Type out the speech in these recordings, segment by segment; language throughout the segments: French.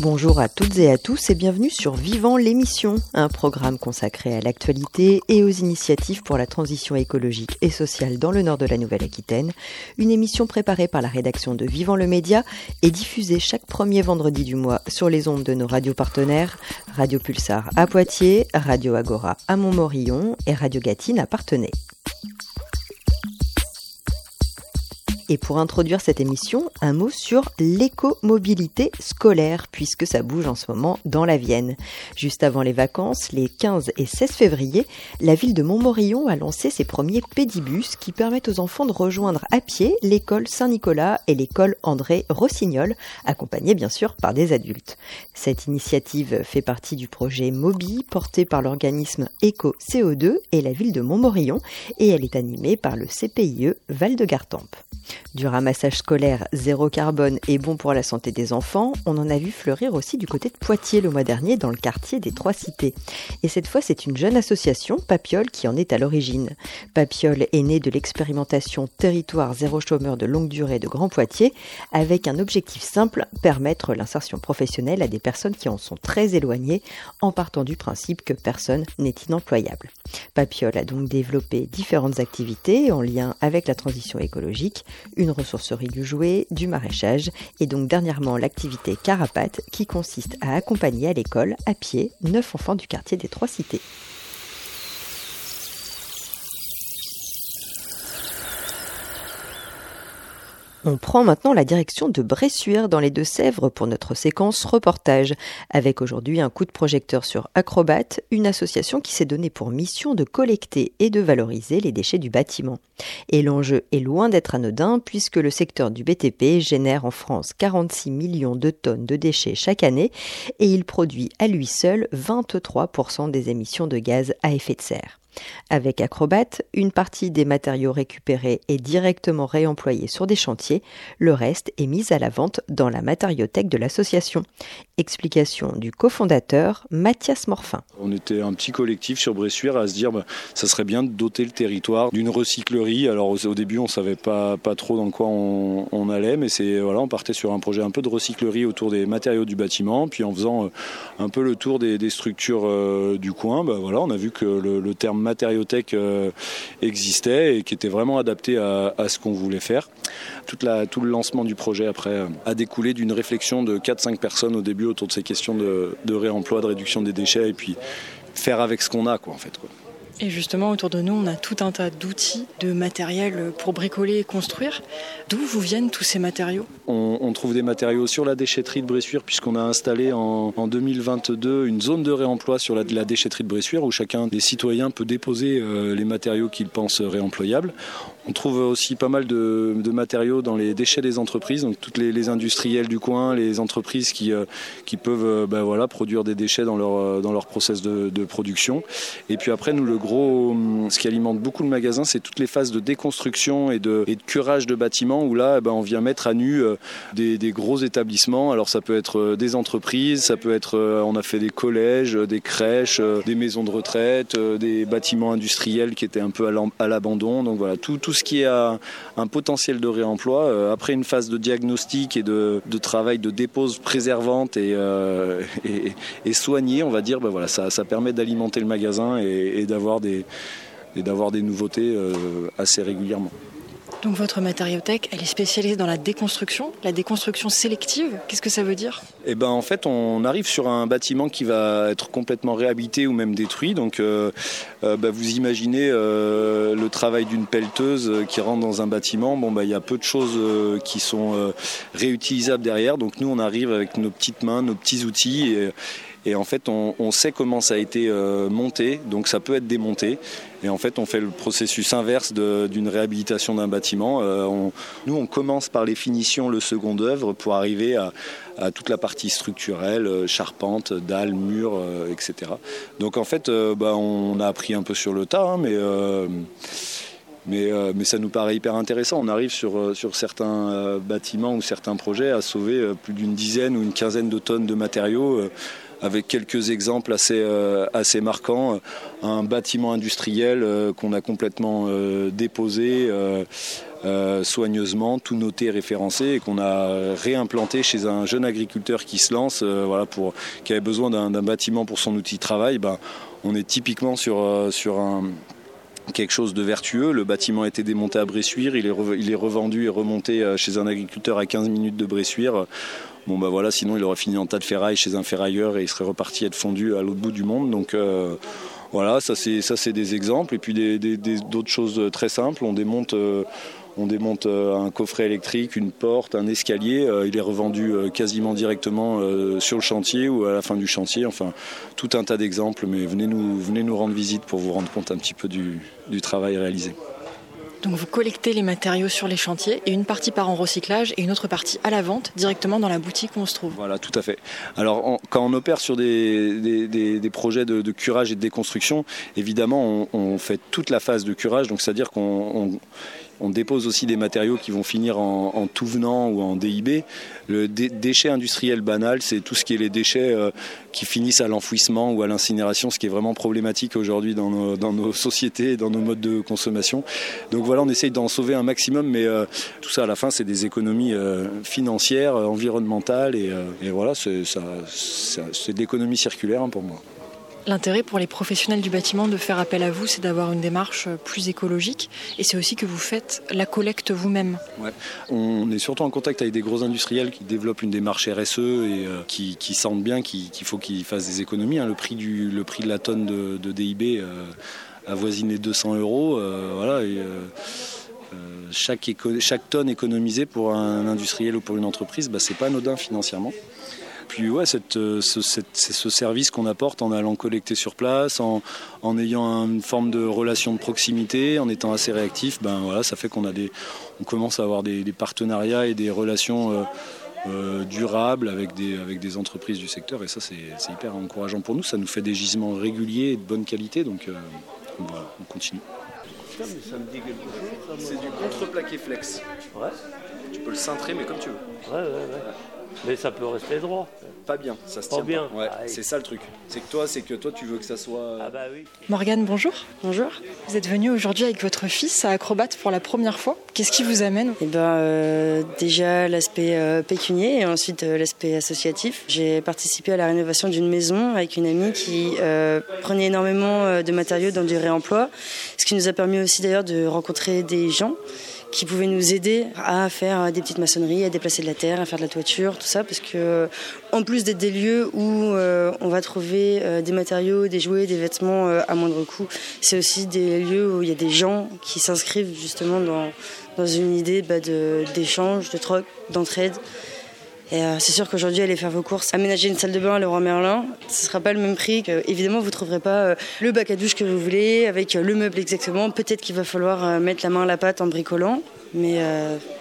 Bonjour à toutes et à tous et bienvenue sur Vivant l'émission, un programme consacré à l'actualité et aux initiatives pour la transition écologique et sociale dans le nord de la Nouvelle-Aquitaine. Une émission préparée par la rédaction de Vivant le Média et diffusée chaque premier vendredi du mois sur les ondes de nos radios partenaires, Radio Pulsar à Poitiers, Radio Agora à Montmorillon et Radio Gatine à Partenay. Et pour introduire cette émission, un mot sur l'écomobilité scolaire, puisque ça bouge en ce moment dans la Vienne. Juste avant les vacances, les 15 et 16 février, la ville de Montmorillon a lancé ses premiers pédibus qui permettent aux enfants de rejoindre à pied l'école Saint-Nicolas et l'école André Rossignol, accompagnés bien sûr par des adultes. Cette initiative fait partie du projet MOBI porté par l'organisme Eco CO2 et la ville de Montmorillon et elle est animée par le CPIE Val de Gartempe. Du ramassage scolaire zéro carbone et bon pour la santé des enfants, on en a vu fleurir aussi du côté de Poitiers le mois dernier dans le quartier des Trois Cités. Et cette fois, c'est une jeune association, Papiol, qui en est à l'origine. Papiol est né de l'expérimentation Territoire zéro chômeur de longue durée de Grand Poitiers, avec un objectif simple, permettre l'insertion professionnelle à des personnes qui en sont très éloignées, en partant du principe que personne n'est inemployable. Papiol a donc développé différentes activités en lien avec la transition écologique, une ressourcerie du jouet, du maraîchage et donc dernièrement l'activité Carapate qui consiste à accompagner à l'école à pied neuf enfants du quartier des Trois Cités. On prend maintenant la direction de Bressuire dans les Deux-Sèvres pour notre séquence reportage, avec aujourd'hui un coup de projecteur sur Acrobat, une association qui s'est donnée pour mission de collecter et de valoriser les déchets du bâtiment. Et l'enjeu est loin d'être anodin puisque le secteur du BTP génère en France 46 millions de tonnes de déchets chaque année et il produit à lui seul 23% des émissions de gaz à effet de serre. Avec Acrobat, une partie des matériaux récupérés est directement réemployée sur des chantiers, le reste est mis à la vente dans la matériothèque de l'association. Explication du cofondateur Mathias Morfin. On était un petit collectif sur Bressuire à se dire bah, ça serait bien de doter le territoire d'une recyclerie. Alors au, début on savait pas, pas trop dans quoi on, allait, mais c'est voilà, on partait sur un projet un peu de recyclerie autour des matériaux du bâtiment, puis en faisant euh, un peu le tour des, structures euh, du coin, bah, voilà, on a vu que le, le terme matériothèque euh, existait et qui était vraiment adapté à, ce qu'on voulait faire. Tout le lancement du projet après euh, a découlé d'une réflexion de 4-5 personnes au début autour de ces questions de, réemploi, de réduction des déchets et puis faire avec ce qu'on a quoi en fait. Et justement, autour de nous, on a tout un tas d'outils, de matériel pour bricoler et construire. D'où vous viennent tous ces matériaux? On, trouve des matériaux sur la déchetterie de Bressuire, puisqu'on a installé en, 2022 une zone de réemploi sur la, déchetterie de Bressuire, où chacun des citoyens peut déposer euh, les matériaux qu'il pense réemployables. On trouve aussi pas mal de, matériaux dans les déchets des entreprises, donc toutes les, industriels du coin, les entreprises qui, euh, peuvent euh, ben voilà, produire des déchets dans leur, dans leur process de, production. Et puis après, nous, le gros, hum, ce qui alimente beaucoup le magasin, c'est toutes les phases de déconstruction et de, curage de bâtiments, où là, eh ben, on vient mettre à nu des, des, gros établissements. Alors ça peut être des entreprises, ça peut être, on a fait des collèges, des crèches, des maisons de retraite, des bâtiments industriels qui étaient un peu à l'abandon. Donc voilà, tout, ce qui a un potentiel de réemploi, euh, après une phase de diagnostic et de, travail de dépose préservante et, euh, soignée, on va dire, ben ça, permet d'alimenter le magasin et, d'avoir d'avoir des nouveautés euh, assez régulièrement. Donc votre matériothèque, elle est spécialisée dans la déconstruction, la déconstruction sélective. Qu'est-ce que ça veut dire? Eh ben en fait, on arrive sur un bâtiment qui va être complètement réhabité ou même détruit. Donc euh, euh, bah, vous imaginez euh, le travail d'une pelleteuse qui rentre dans un bâtiment. Bon bah il y a peu de choses qui sont réutilisables derrière. Donc nous on arrive avec nos petites mains, nos petits outils et, et en fait, on, sait comment ça a été euh, monté, donc ça peut être démonté. Et en fait, on fait le processus inverse d'une réhabilitation d'un bâtiment. Euh, nous, on commence par les finitions, le second œuvre, pour arriver à, toute la partie structurelle, euh, charpente, dalles, murs, etc. Donc en fait, bah, on a appris un peu sur le tas, hein, mais... Mais, mais, ça nous paraît hyper intéressant. On arrive sur, sur certains bâtiments ou certains projets à sauver plus d'une dizaine ou une quinzaine de tonnes de matériaux avec quelques exemples assez, assez marquants. Un bâtiment industriel qu'on a complètement déposé. soigneusement, tout noté, référencé, et qu'on a réimplanté chez un jeune agriculteur qui se lance, voilà, pour, qui avait besoin d'un bâtiment pour son outil de travail. Ben, on est typiquement sur, sur un, quelque chose de vertueux. Le bâtiment a été démonté à Bressuire, il est, il est revendu et remonté euh, chez un agriculteur à 15 minutes de Bressuire. Bon bah voilà, sinon il aurait fini en tas de ferraille chez un ferrailleur et il serait reparti être fondu à l'autre bout du monde. Donc euh, voilà, ça c'est des exemples. Et puis d'autres choses très simples. On démonte euh, euh, un coffret électrique, une porte, un escalier. Il est revendu quasiment directement sur le chantier ou à la fin du chantier. Enfin, tout un tas d'exemples. Mais venez nous, venez nous rendre visite pour vous rendre compte un petit peu du, travail réalisé. Donc vous collectez les matériaux sur les chantiers et une partie part en recyclage et une autre partie à la vente directement dans la boutique où on se trouve. Voilà, tout à fait. Alors quand on opère sur des, des, projets de, curage et de déconstruction, évidemment on, on, fait toute la phase de curage, donc c'est-à-dire qu'on on dépose aussi des matériaux qui vont finir en, tout venant ou en DIB. Le déchet industriel banal, c'est tout ce qui est les déchets euh, qui finissent à l'enfouissement ou à l'incinération, ce qui est vraiment problématique aujourd'hui dans nos, sociétés et dans nos modes de consommation. Donc voilà, on essaye d'en sauver un maximum, mais euh, tout ça à la fin, c'est des économies euh, financières, environnementales, et, voilà, c'est de l'économie circulaire hein, pour moi. L'intérêt pour les professionnels du bâtiment de faire appel à vous, c'est d'avoir une démarche plus écologique et c'est aussi que vous faites la collecte vous-même. On est surtout en contact avec des gros industriels qui développent une démarche RSE et euh, qui, sentent bien qu'il faut qu'ils fassent des économies. Hein. Le, prix du, le prix de la tonne de, DIB euh, a voisiné 200 euros. Euh, voilà, chaque, chaque, tonne économisée pour un industriel ou pour une entreprise, bah, c'est pas anodin financièrement puis ouais, euh, c'est ce, service qu'on apporte en allant collecter sur place, en, ayant une forme de relation de proximité, en étant assez réactif, ben voilà, ça fait qu'on a des, on commence à avoir des, partenariats et des relations euh, euh, durables avec des, avec des entreprises du secteur et ça c'est hyper encourageant pour nous. Ça nous fait des gisements réguliers et de bonne qualité, donc voilà, on continue. C'est du contreplaqué flex. Tu peux le cintrer mais comme tu veux. Ouais, ouais, ouais. Mais ça peut rester droit. Pas bien, ça se tient bien. Ouais, ah c'est ça le truc. C'est que toi, c'est que toi, tu veux que ça soit. Ah bah oui. Morgane, bonjour. Bonjour. Vous êtes venu aujourd'hui avec votre fils à Acrobat pour la première fois. Qu'est-ce qui vous amène Eh ben, euh, déjà l'aspect euh, pécunier et ensuite euh, l'aspect associatif. J'ai participé à la rénovation d'une maison avec une amie qui prenait énormément de matériaux dans du réemploi, ce qui nous a permis aussi d'ailleurs de rencontrer des gens qui pouvaient nous aider à faire des petites maçonneries, à déplacer de la terre, à faire de la toiture, tout ça, parce que en plus d'être des lieux où euh, on va trouver euh, des matériaux, des jouets, des vêtements euh, à moindre coût, c'est aussi des lieux où il y a des gens qui s'inscrivent justement dans, une idée bah, d'échange, de, troc, d'entraide. Et c'est sûr qu'aujourd'hui, allez faire vos courses, aménager une salle de bain à Leroy Merlin, ce ne sera pas le même prix. Que, évidemment, vous ne trouverez pas le bac à douche que vous voulez, avec le meuble exactement. Peut-être qu'il va falloir mettre la main à la pâte en bricolant, mais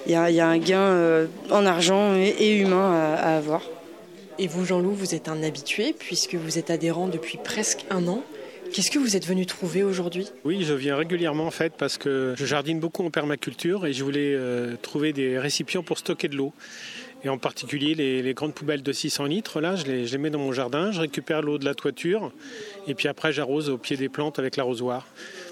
il y, a un gain en argent et, humain à avoir. Et vous, Jean-Loup, vous êtes un habitué puisque vous êtes adhérent depuis presque un an. Qu'est-ce que vous êtes venu trouver aujourd'hui? Oui, je viens régulièrement en fait parce que je jardine beaucoup en permaculture et je voulais euh, trouver des récipients pour stocker de l'eau. Et en particulier les, grandes poubelles de 600 litres, là, je les, mets dans mon jardin, je récupère l'eau de la toiture et puis après j'arrose au pied des plantes avec l'arrosoir.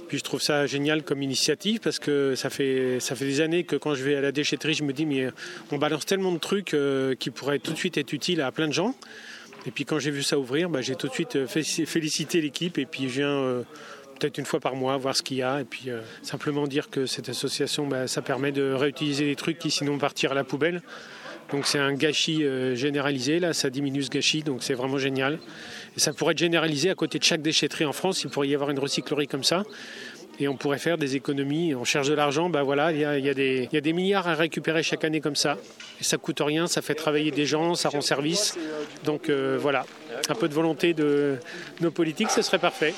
Puis je trouve ça génial comme initiative parce que ça fait, ça fait des années que quand je vais à la déchetterie, je me dis mais on balance tellement de trucs euh, qui pourraient tout de suite être utiles à plein de gens. Et puis quand j'ai vu ça ouvrir, bah, j'ai tout de suite euh, félicité l'équipe et puis je viens euh, peut-être une fois par mois voir ce qu'il y a et puis simplement dire que cette association, bah, ça permet de réutiliser des trucs qui sinon partir à la poubelle. Donc c'est un gâchis généralisé, là ça diminue ce gâchis, donc c'est vraiment génial. Et ça pourrait être généralisé à côté de chaque déchetterie en France. Il pourrait y avoir une recyclerie comme ça. Et on pourrait faire des économies. On cherche de l'argent, ben voilà, il y a, des milliards à récupérer chaque année comme ça. Et ça coûte rien, ça fait travailler des gens, ça rend service. Donc euh, voilà, un peu de volonté de nos politiques, ce serait parfait.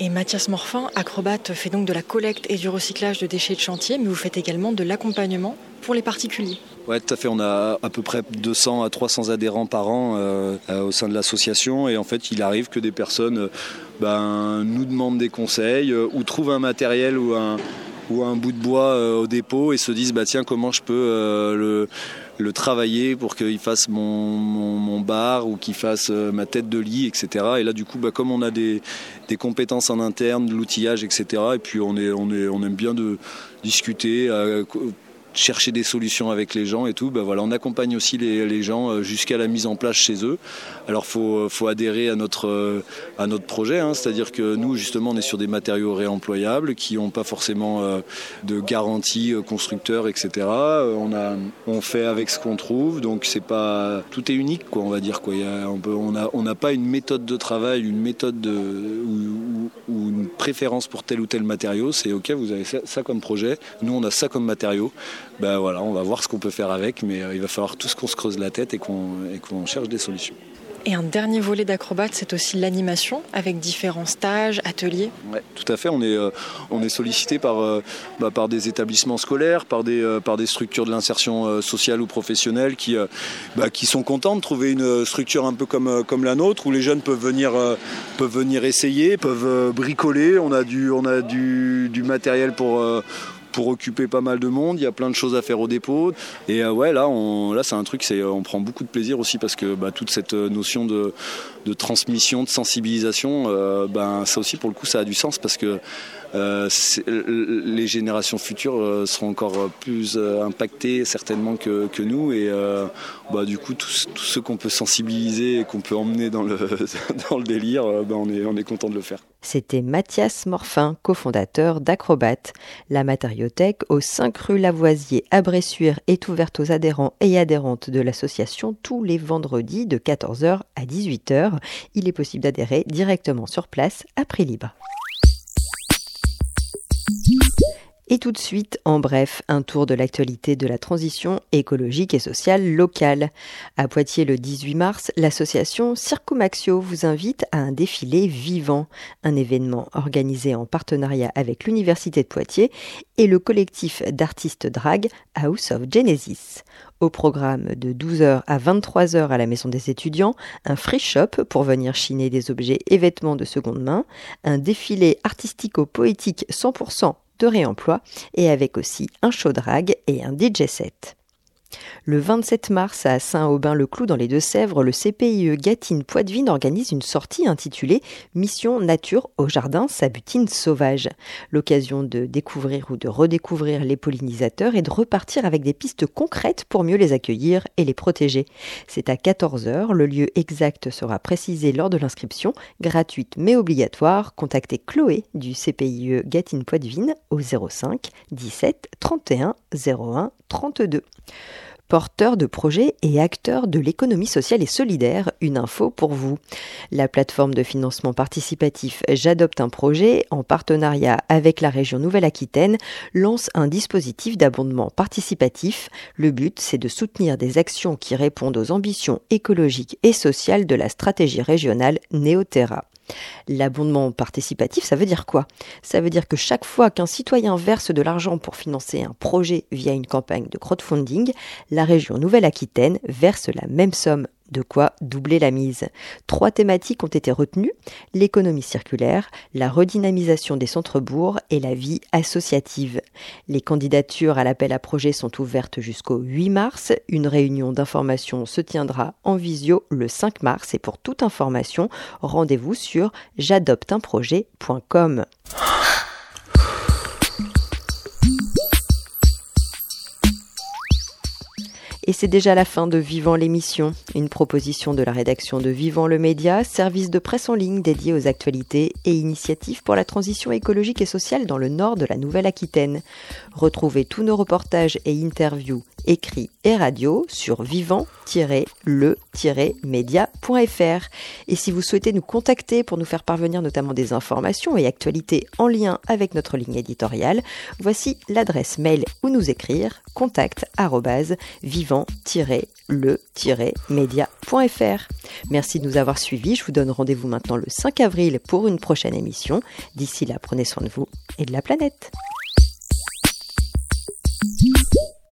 Et Mathias Morfin, acrobate, fait donc de la collecte et du recyclage de déchets de chantier, mais vous faites également de l'accompagnement pour les particuliers. Oui, tout à fait. On a à peu près 200 à 300 adhérents par an euh, euh, au sein de l'association. Et en fait, il arrive que des personnes euh, ben, nous demandent des conseils ou trouvent un matériel ou un, ou un bout de bois au dépôt et se disent bah tiens comment je peux le le travailler pour qu'il fasse mon, bar ou qu'il fasse ma tête de lit, etc. Et là, du coup, bah, comme on a des, compétences en interne, de l'outillage, etc. Et puis on, est, on aime bien de discuter, chercher des solutions avec les gens et tout. Ben voilà, on accompagne aussi les, gens euh, jusqu'à la mise en place chez eux. Alors faut, faut adhérer à notre, euh, à notre projet, hein. c'est-à-dire que nous justement on est sur des matériaux réemployables qui n'ont pas forcément euh, de garantie constructeur, etc. On, a, on fait avec ce qu'on trouve, donc c'est pas tout est unique quoi, on va dire quoi. on n'a on n'a pas une méthode de travail, une méthode de, ou, ou, une préférence pour tel ou tel matériau. C'est ok, vous avez ça comme projet, nous on a ça comme matériau ben voilà, on va voir ce qu'on peut faire avec, mais euh, il va falloir tous qu'on se creuse la tête et qu'on cherche des solutions. Et un dernier volet d'acrobate, c'est aussi l'animation avec différents stages, ateliers. Oui, tout à fait. On est, euh, on est sollicité par, euh, bah, par des établissements scolaires, par des, par des structures de l'insertion sociale ou professionnelle qui, bah, qui sont contents de trouver une structure un peu comme, comme la nôtre où les jeunes peuvent venir, peuvent venir essayer, peuvent bricoler. On a du, on a du, du matériel pour pour occuper pas mal de monde. Il y a plein de choses à faire au dépôt. Et euh, ouais, là, on, là c'est un truc, c'est, on prend beaucoup de plaisir aussi parce que bah, toute cette euh, notion de, de transmission, de sensibilisation, euh, ben, ça aussi, pour le coup, ça a du sens parce que euh, les générations futures euh, seront encore plus impactées certainement que, nous et bah, du coup tous ceux qu'on peut sensibiliser et qu'on peut emmener dans le, délire, bah, on, est, on est content de le faire. C'était Mathias Morfin, cofondateur d'Acrobat. La matériothèque au 5 rue Lavoisier à Bressuire est ouverte aux adhérents et adhérentes de l'association tous les vendredis de 14h à 18h. Il est possible d'adhérer directement sur place à prix libre. Et tout de suite, en bref, un tour de l'actualité de la transition écologique et sociale locale. À Poitiers le 18 mars, l'association Circumaxio vous invite à un défilé vivant, un événement organisé en partenariat avec l'Université de Poitiers et le collectif d'artistes drag House of Genesis. Programme de 12h à 23h à la Maison des étudiants, un free shop pour venir chiner des objets et vêtements de seconde main, un défilé artistico-poétique 100% de réemploi et avec aussi un show drag et un DJ set. Le 27 mars à Saint-Aubin-le-Clou dans les Deux-Sèvres, le CPIE Gatine Poitvine organise une sortie intitulée Mission Nature au jardin Sabutine sauvage. L'occasion de découvrir ou de redécouvrir les pollinisateurs et de repartir avec des pistes concrètes pour mieux les accueillir et les protéger. C'est à 14h, le lieu exact sera précisé lors de l'inscription, gratuite mais obligatoire. Contactez Chloé du CPIE Gatine Poitvine au 05 17 31 01 32 porteur de projets et acteur de l'économie sociale et solidaire, une info pour vous. La plateforme de financement participatif J'adopte un projet, en partenariat avec la région Nouvelle-Aquitaine, lance un dispositif d'abondement participatif. Le but, c'est de soutenir des actions qui répondent aux ambitions écologiques et sociales de la stratégie régionale Néoterra. L'abondement participatif, ça veut dire quoi? Ça veut dire que chaque fois qu'un citoyen verse de l'argent pour financer un projet via une campagne de crowdfunding, la région Nouvelle-Aquitaine verse la même somme de quoi doubler la mise. Trois thématiques ont été retenues, l'économie circulaire, la redynamisation des centres-bourgs et la vie associative. Les candidatures à l'appel à projet sont ouvertes jusqu'au 8 mars. Une réunion d'information se tiendra en visio le 5 mars et pour toute information, rendez-vous sur j'adopteunprojet.com. Et c'est déjà la fin de Vivant l'émission, une proposition de la rédaction de Vivant le Média, service de presse en ligne dédié aux actualités et initiatives pour la transition écologique et sociale dans le nord de la Nouvelle-Aquitaine. Retrouvez tous nos reportages et interviews écrits et radio sur vivant-le-média.fr. Et si vous souhaitez nous contacter pour nous faire parvenir notamment des informations et actualités en lien avec notre ligne éditoriale, voici l'adresse mail où nous écrire contact le-media.fr. Merci de nous avoir suivis. Je vous donne rendez-vous maintenant le 5 avril pour une prochaine émission. D'ici là, prenez soin de vous et de la planète.